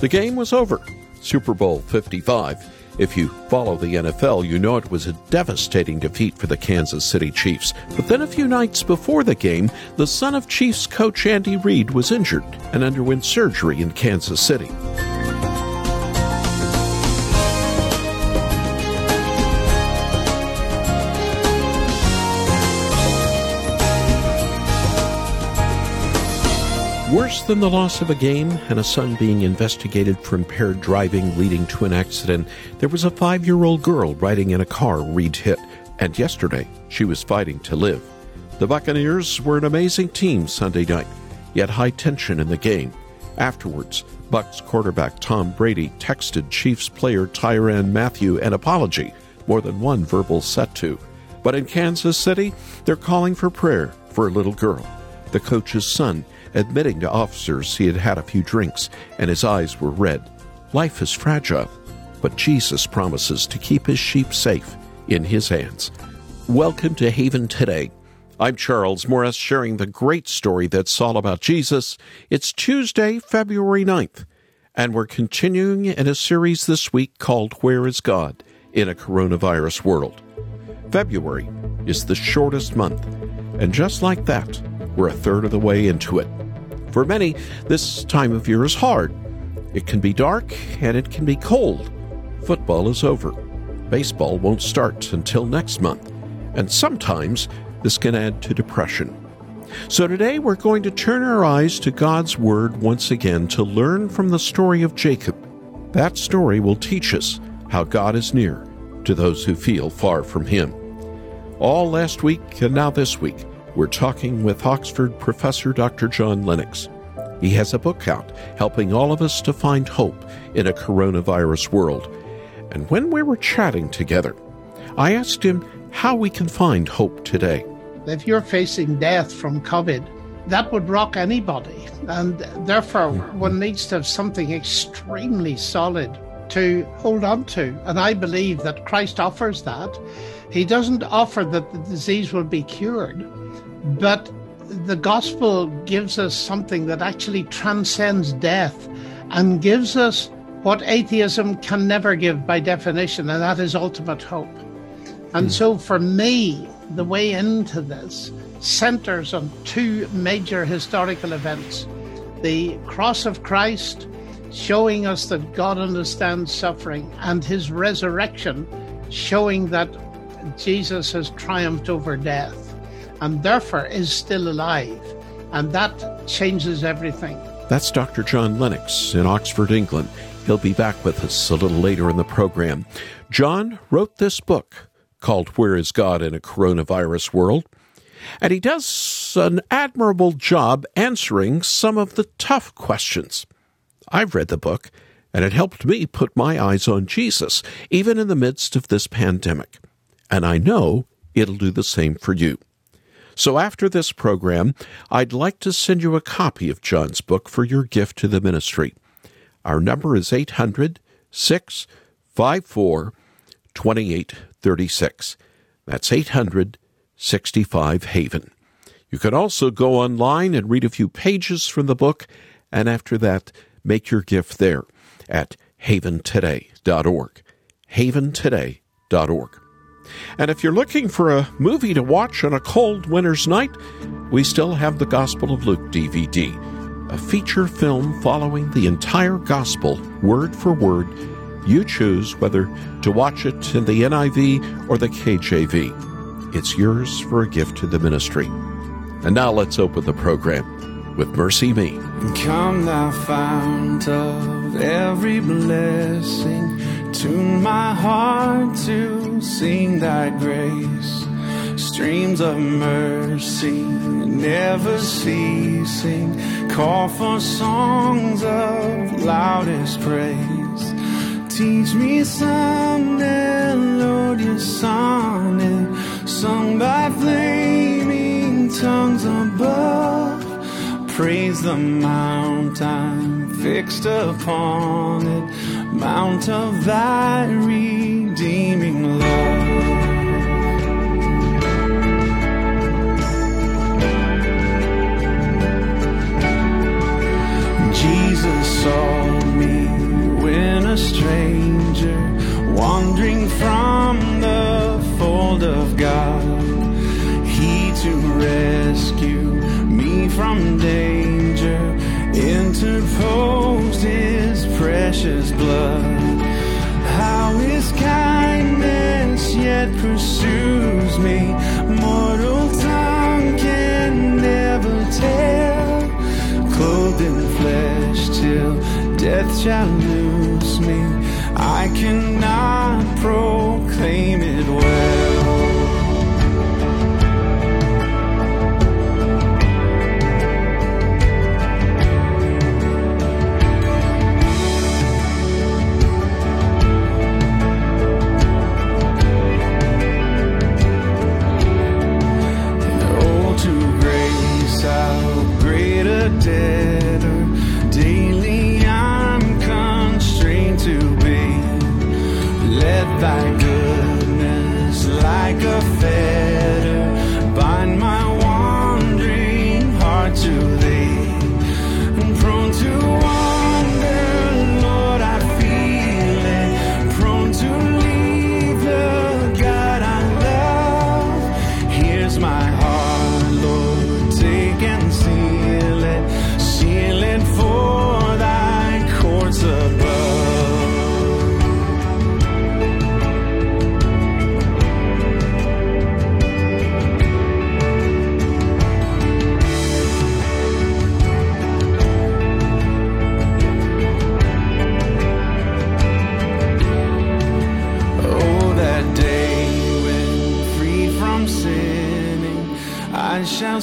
The game was over. Super Bowl 55. If you follow the NFL, you know it was a devastating defeat for the Kansas City Chiefs. But then a few nights before the game, the son of Chiefs coach Andy Reid was injured and underwent surgery in Kansas City. Worse than the loss of a game and a son being investigated for impaired driving leading to an accident, there was a five year old girl riding in a car Reid hit, and yesterday she was fighting to live. The Buccaneers were an amazing team Sunday night, yet high tension in the game. Afterwards, Bucs quarterback Tom Brady texted Chiefs player Tyrann Mathieu an apology, more than one verbal set to. But in Kansas City, they're calling for prayer for a little girl. The coach's son admitting to officers he had had a few drinks and his eyes were red. Life is fragile, but Jesus promises to keep his sheep safe in his hands. Welcome to Haven Today. I'm Charles Morris, sharing the great story that's all about Jesus. It's Tuesday, February 9th, and we're continuing in a series this week called Where is God in a Coronavirus World. February is the shortest month, and just like that, we're a third of the way into it. For many, this time of year is hard. It can be dark and it can be cold. Football is over. Baseball won't start until next month. And sometimes this can add to depression. So today we're going to turn our eyes to God's Word once again to learn from the story of Jacob. That story will teach us how God is near to those who feel far from Him. All last week and now this week, we're talking with Oxford professor Dr. John Lennox. He has a book out helping all of us to find hope in a coronavirus world. And when we were chatting together, I asked him how we can find hope today. If you're facing death from COVID, that would rock anybody. And therefore, mm-hmm. one needs to have something extremely solid to hold on to. And I believe that Christ offers that. He doesn't offer that the disease will be cured, but the gospel gives us something that actually transcends death and gives us what atheism can never give by definition, and that is ultimate hope. And mm. so for me, the way into this centers on two major historical events the cross of Christ, showing us that God understands suffering, and his resurrection, showing that Jesus has triumphed over death and therefore is still alive. And that changes everything. That's Dr. John Lennox in Oxford, England. He'll be back with us a little later in the program. John wrote this book called Where is God in a Coronavirus World? And he does an admirable job answering some of the tough questions. I've read the book, and it helped me put my eyes on Jesus, even in the midst of this pandemic. And I know it'll do the same for you. So after this program, I'd like to send you a copy of John's book for your gift to the ministry. Our number is 800 654 2836. That's 800 65 Haven. You can also go online and read a few pages from the book, and after that, make your gift there at haventoday.org. haventoday.org. And if you're looking for a movie to watch on a cold winter's night, we still have the Gospel of Luke DVD, a feature film following the entire Gospel, word for word. You choose whether to watch it in the NIV or the KJV. It's yours for a gift to the ministry. And now let's open the program with MercyMe. Come, thou fount of every blessing Tune my heart to sing thy grace. Streams of mercy never ceasing. Call for songs of loudest praise. Teach me some melodious sonnet sung by flaming tongues above. Praise the mount I'm fixed upon it mount of thy redeeming love. Jesus saw me when a stranger, wandering from the fold of God. He to rescue me from danger, interposed precious blood. How his kindness yet pursues me, mortal tongue can never tell. Clothed in the flesh till death shall lose me, I cannot proclaim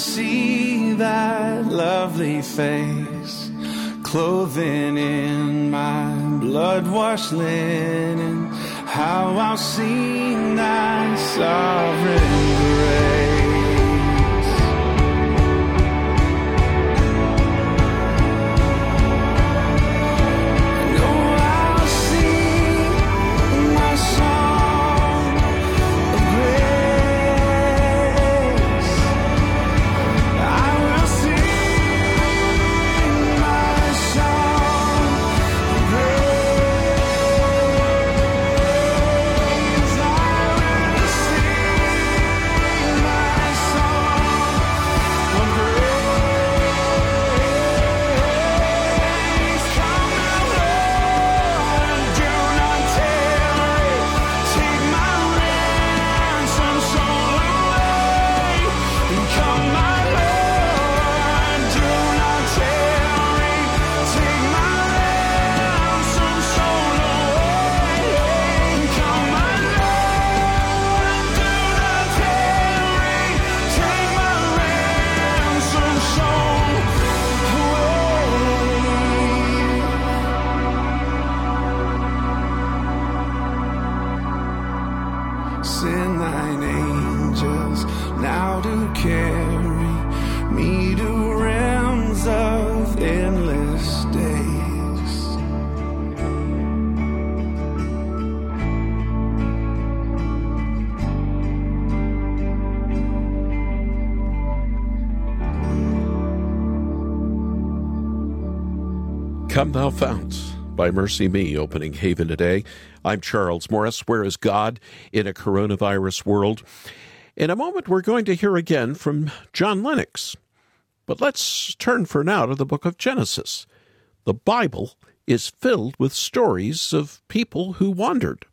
see that lovely face, clothing in my blood washed linen. How I'll sing thy sovereign grace. Come Thou Fount by MercyMe, opening Haven today. I'm Charles Morris. Where is God in a coronavirus world? In a moment, we're going to hear again from John Lennox. But let's turn for now to the book of Genesis. The Bible is filled with stories of people who wandered.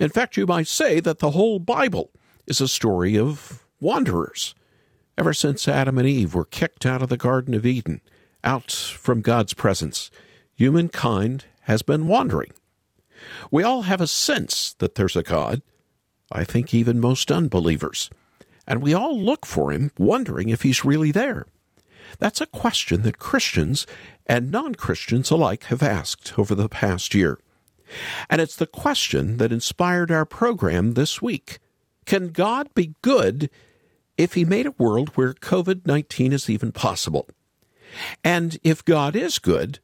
In fact, you might say that the whole Bible is a story of wanderers. Ever since Adam and Eve were kicked out of the Garden of Eden, out from God's presence, humankind has been wandering. We all have a sense that there's a God. I think even most unbelievers. And we all look for him, wondering if he's really there. That's a question that Christians and non Christians alike have asked over the past year. And it's the question that inspired our program this week Can God be good if he made a world where COVID 19 is even possible? And if God is good,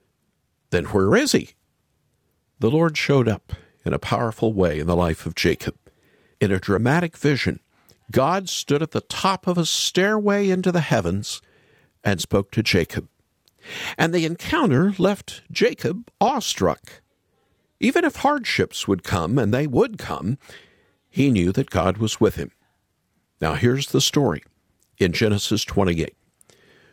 then where is he? The Lord showed up in a powerful way in the life of Jacob. In a dramatic vision, God stood at the top of a stairway into the heavens and spoke to Jacob. And the encounter left Jacob awestruck. Even if hardships would come, and they would come, he knew that God was with him. Now here's the story in Genesis 28.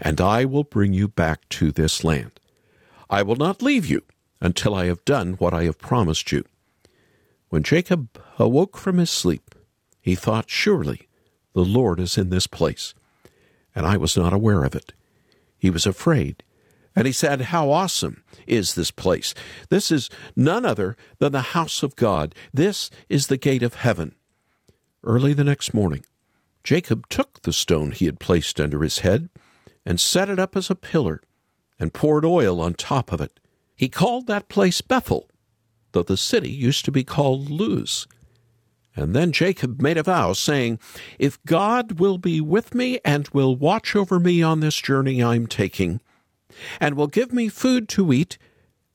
and I will bring you back to this land. I will not leave you until I have done what I have promised you. When Jacob awoke from his sleep, he thought, Surely the Lord is in this place, and I was not aware of it. He was afraid and he said, How awesome is this place! This is none other than the house of God. This is the gate of heaven. Early the next morning, Jacob took the stone he had placed under his head and set it up as a pillar and poured oil on top of it. He called that place Bethel, though the city used to be called Luz. And then Jacob made a vow, saying, If God will be with me and will watch over me on this journey I'm taking, and will give me food to eat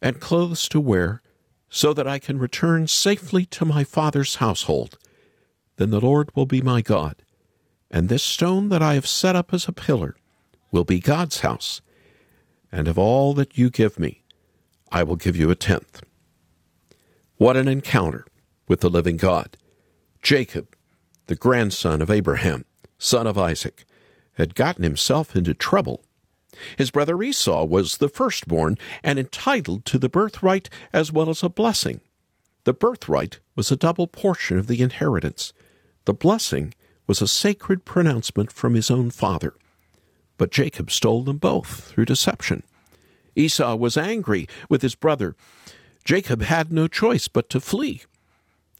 and clothes to wear, so that I can return safely to my father's household. Then the Lord will be my God, and this stone that I have set up as a pillar will be God's house, and of all that you give me, I will give you a tenth. What an encounter with the living God! Jacob, the grandson of Abraham, son of Isaac, had gotten himself into trouble his brother Esau was the firstborn and entitled to the birthright as well as a blessing. The birthright was a double portion of the inheritance. The blessing was a sacred pronouncement from his own father. But Jacob stole them both through deception. Esau was angry with his brother. Jacob had no choice but to flee.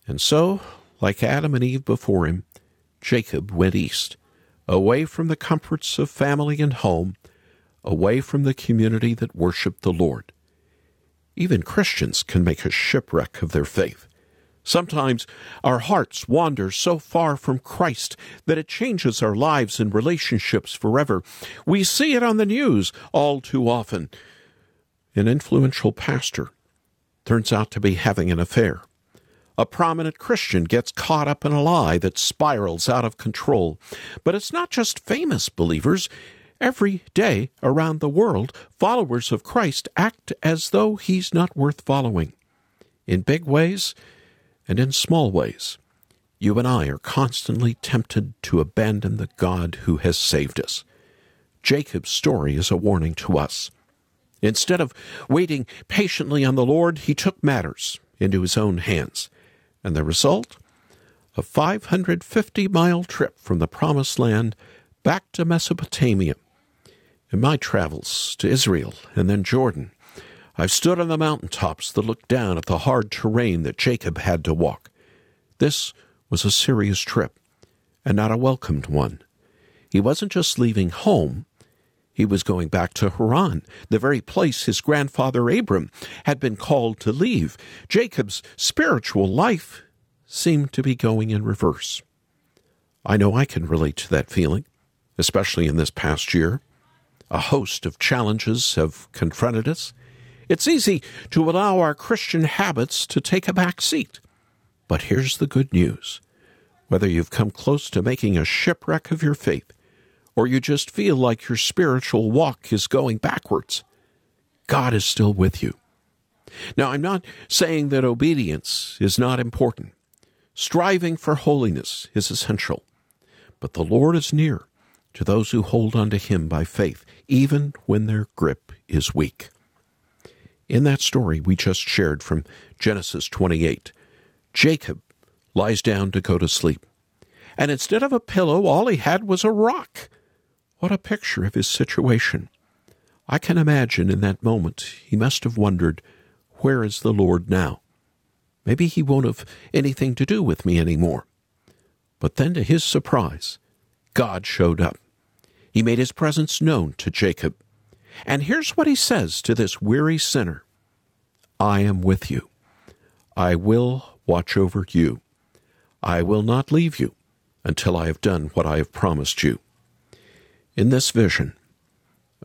And so, like Adam and Eve before him, Jacob went east, away from the comforts of family and home, away from the community that worshiped the Lord. Even Christians can make a shipwreck of their faith. Sometimes our hearts wander so far from Christ that it changes our lives and relationships forever. We see it on the news all too often. An influential pastor turns out to be having an affair. A prominent Christian gets caught up in a lie that spirals out of control. But it's not just famous believers. Every day around the world, followers of Christ act as though he's not worth following. In big ways and in small ways, you and I are constantly tempted to abandon the God who has saved us. Jacob's story is a warning to us. Instead of waiting patiently on the Lord, he took matters into his own hands. And the result? A 550 mile trip from the Promised Land back to Mesopotamia in my travels to Israel and then Jordan, I've stood on the mountain tops that look down at the hard terrain that Jacob had to walk. This was a serious trip, and not a welcomed one. He wasn't just leaving home, he was going back to Haran, the very place his grandfather Abram had been called to leave. Jacob's spiritual life seemed to be going in reverse. I know I can relate to that feeling, especially in this past year a host of challenges have confronted us. It's easy to allow our Christian habits to take a back seat. But here's the good news. Whether you've come close to making a shipwreck of your faith, or you just feel like your spiritual walk is going backwards, God is still with you. Now, I'm not saying that obedience is not important. Striving for holiness is essential. But the Lord is near to those who hold on to Him by faith even when their grip is weak. In that story we just shared from Genesis 28, Jacob lies down to go to sleep. And instead of a pillow, all he had was a rock. What a picture of his situation. I can imagine in that moment he must have wondered, Where is the Lord now? Maybe he won't have anything to do with me any more. But then, to his surprise, God showed up. He made his presence known to Jacob. And here's what he says to this weary sinner I am with you. I will watch over you. I will not leave you until I have done what I have promised you. In this vision,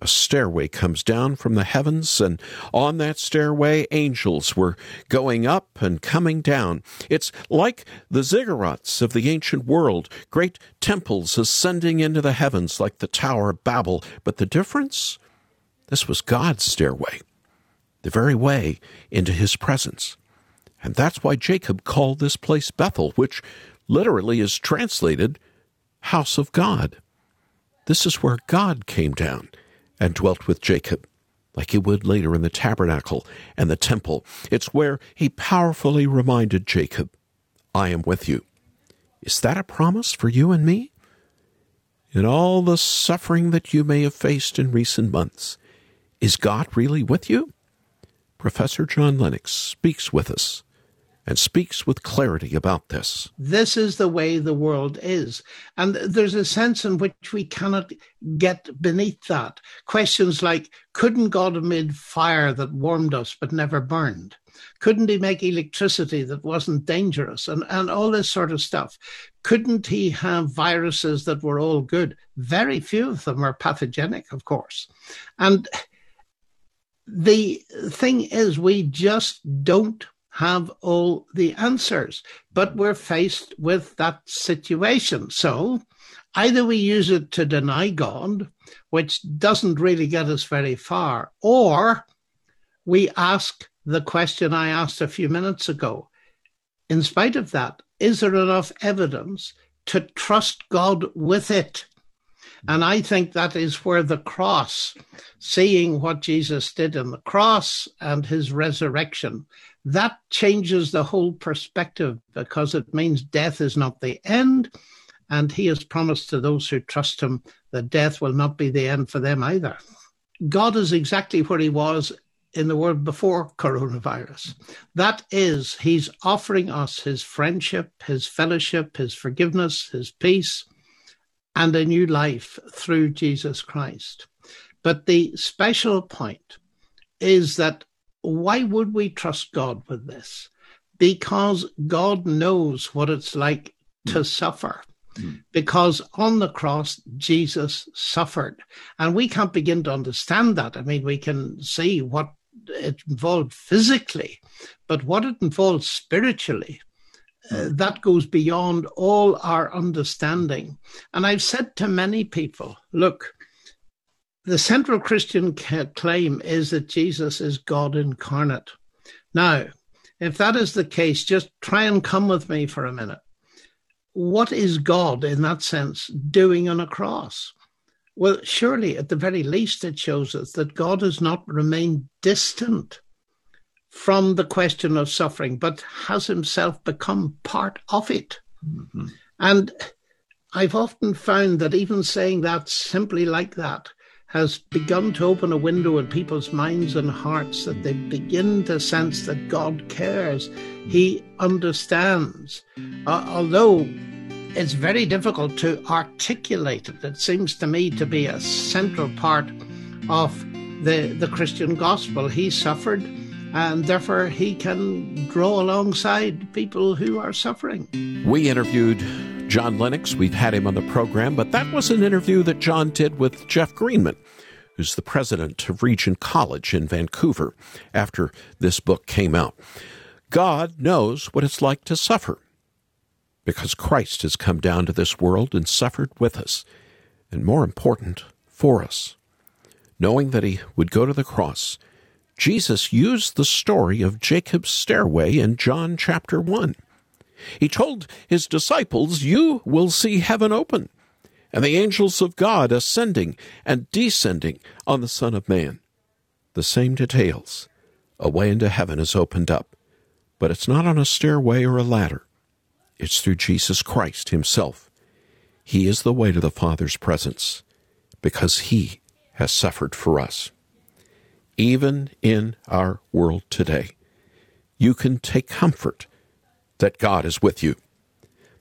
a stairway comes down from the heavens, and on that stairway, angels were going up and coming down. It's like the ziggurats of the ancient world, great temples ascending into the heavens like the Tower of Babel. But the difference? This was God's stairway, the very way into his presence. And that's why Jacob called this place Bethel, which literally is translated house of God. This is where God came down and dwelt with Jacob, like he would later in the tabernacle and the temple. It's where he powerfully reminded Jacob, I am with you. Is that a promise for you and me? In all the suffering that you may have faced in recent months, is God really with you? Professor John Lennox speaks with us and speaks with clarity about this. This is the way the world is. And there's a sense in which we cannot get beneath that. Questions like couldn't God have made fire that warmed us but never burned? Couldn't he make electricity that wasn't dangerous? And, and all this sort of stuff. Couldn't he have viruses that were all good? Very few of them are pathogenic, of course. And the thing is, we just don't have all the answers, but we're faced with that situation. So either we use it to deny God, which doesn't really get us very far, or we ask the question I asked a few minutes ago. In spite of that, is there enough evidence to trust God with it? And I think that is where the cross, seeing what Jesus did in the cross and his resurrection, that changes the whole perspective because it means death is not the end. And he has promised to those who trust him that death will not be the end for them either. God is exactly where he was in the world before coronavirus. That is, he's offering us his friendship, his fellowship, his forgiveness, his peace, and a new life through Jesus Christ. But the special point is that why would we trust God with this? Because God knows what it's like to mm. suffer. Mm. Because on the cross, Jesus suffered. And we can't begin to understand that. I mean, we can see what it involved physically, but what it involved spiritually, uh, hmm. that goes beyond all our understanding. And I've said to many people, look, the central Christian claim is that Jesus is God incarnate. Now, if that is the case, just try and come with me for a minute. What is God, in that sense, doing on a cross? Well, surely, at the very least, it shows us that God has not remained distant from the question of suffering, but has himself become part of it. Mm-hmm. And I've often found that even saying that simply like that has begun to open a window in people's minds and hearts that they begin to sense that God cares. He understands. Uh, although it's very difficult to articulate it, it seems to me to be a central part of the, the Christian gospel. He suffered, and therefore he can draw alongside people who are suffering. We interviewed John Lennox. We've had him on the program, but that was an interview that John did with Jeff Greenman, who's the president of Regent College in Vancouver after this book came out. God knows what it's like to suffer because Christ has come down to this world and suffered with us, and more important, for us. Knowing that he would go to the cross, Jesus used the story of Jacob's stairway in John chapter 1 he told his disciples, You will see heaven open, and the angels of God ascending and descending on the Son of Man. The same details. A way into heaven is opened up, but it's not on a stairway or a ladder. It's through Jesus Christ Himself. He is the way to the Father's presence because He has suffered for us. Even in our world today, you can take comfort that God is with you.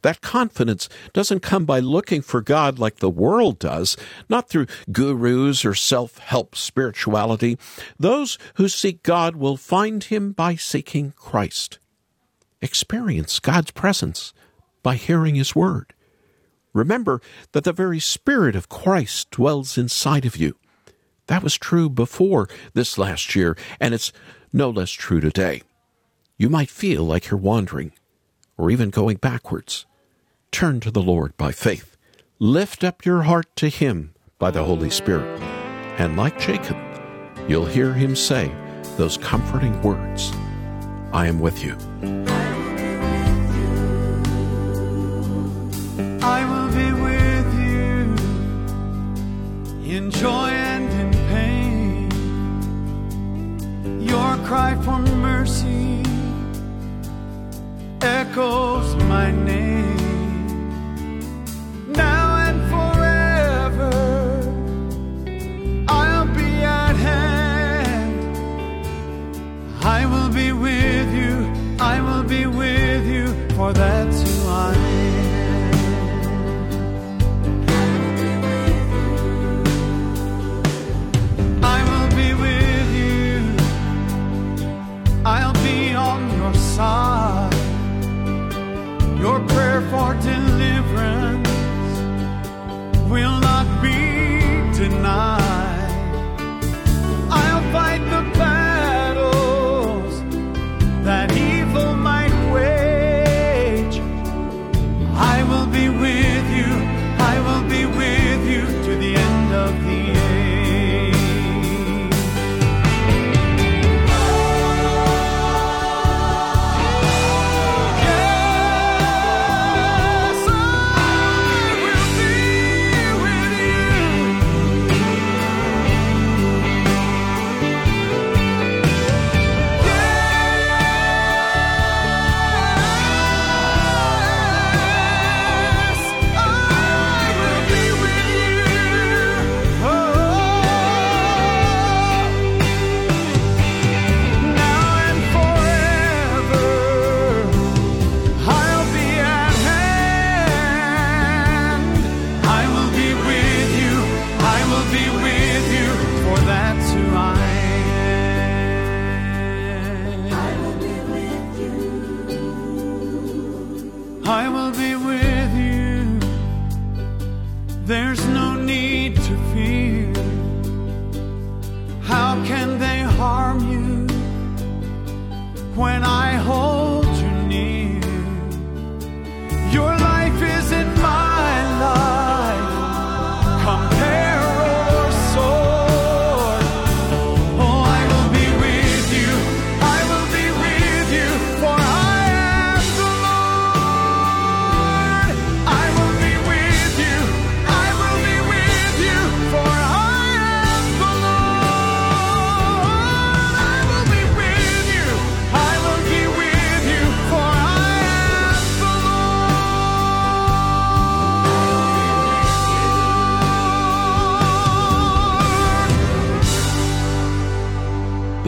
That confidence doesn't come by looking for God like the world does, not through gurus or self help spirituality. Those who seek God will find Him by seeking Christ. Experience God's presence by hearing His Word. Remember that the very Spirit of Christ dwells inside of you. That was true before this last year, and it's no less true today. You might feel like you're wandering or even going backwards. Turn to the Lord by faith. Lift up your heart to Him by the Holy Spirit. And like Jacob, you'll hear Him say those comforting words I am with you. I will be with you in joy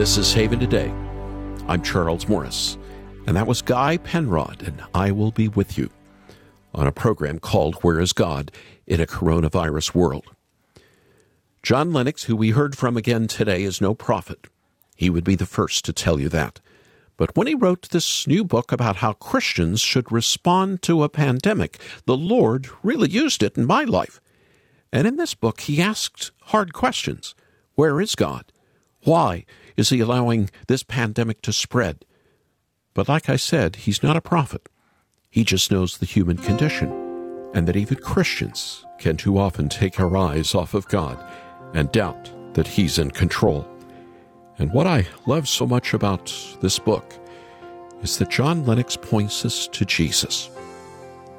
This is Haven Today. I'm Charles Morris, and that was Guy Penrod, and I will be with you on a program called Where is God in a Coronavirus World. John Lennox, who we heard from again today, is no prophet. He would be the first to tell you that. But when he wrote this new book about how Christians should respond to a pandemic, the Lord really used it in my life. And in this book, he asked hard questions Where is God? Why is he allowing this pandemic to spread? But like I said, he's not a prophet. He just knows the human condition, and that even Christians can too often take our eyes off of God and doubt that he's in control. And what I love so much about this book is that John Lennox points us to Jesus.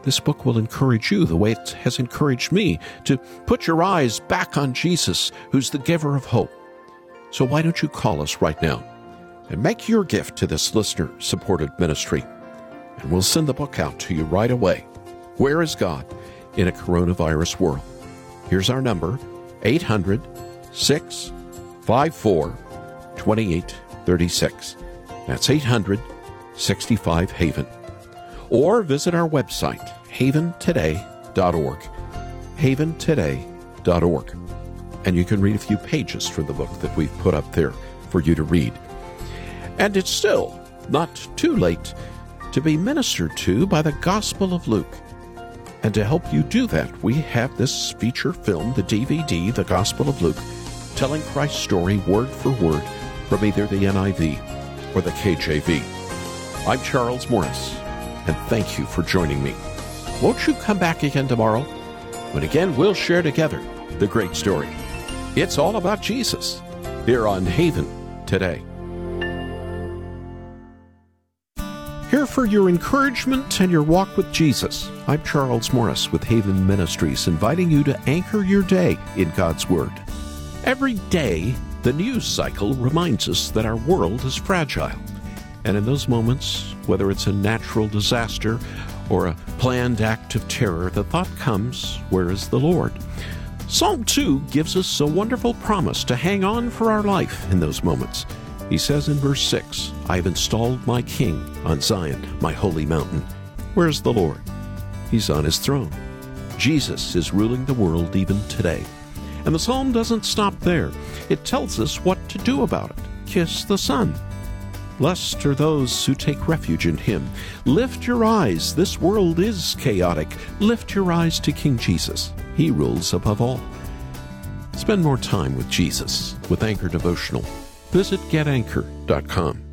This book will encourage you the way it has encouraged me to put your eyes back on Jesus, who's the giver of hope. So why don't you call us right now and make your gift to this listener supported ministry? and we'll send the book out to you right away. Where is God in a coronavirus world? Here's our number 800 654 2836. That's 800 65 Haven. Or visit our website, haventoday.org. Haventoday.org. And you can read a few pages from the book that we've put up there for you to read. And it's still not too late to be ministered to by the Gospel of Luke. And to help you do that, we have this feature film, the DVD, The Gospel of Luke, telling Christ's story word for word from either the NIV or the KJV. I'm Charles Morris, and thank you for joining me. Won't you come back again tomorrow? When again we'll share together the great story. It's all about Jesus here on Haven today. Here for your encouragement and your walk with Jesus. I'm Charles Morris with Haven Ministries, inviting you to anchor your day in God's Word. Every day, the news cycle reminds us that our world is fragile. And in those moments, whether it's a natural disaster or a planned act of terror, the thought comes, Where is the Lord? Psalm 2 gives us a wonderful promise to hang on for our life in those moments. He says in verse 6, I have installed my king on Zion, my holy mountain. Where's the Lord? He's on his throne. Jesus is ruling the world even today. And the psalm doesn't stop there. It tells us what to do about it. Kiss the Son. Blessed are those who take refuge in him. Lift your eyes. This world is chaotic. Lift your eyes to King Jesus. He rules above all. Spend more time with Jesus with Anchor Devotional visit getanchor.com.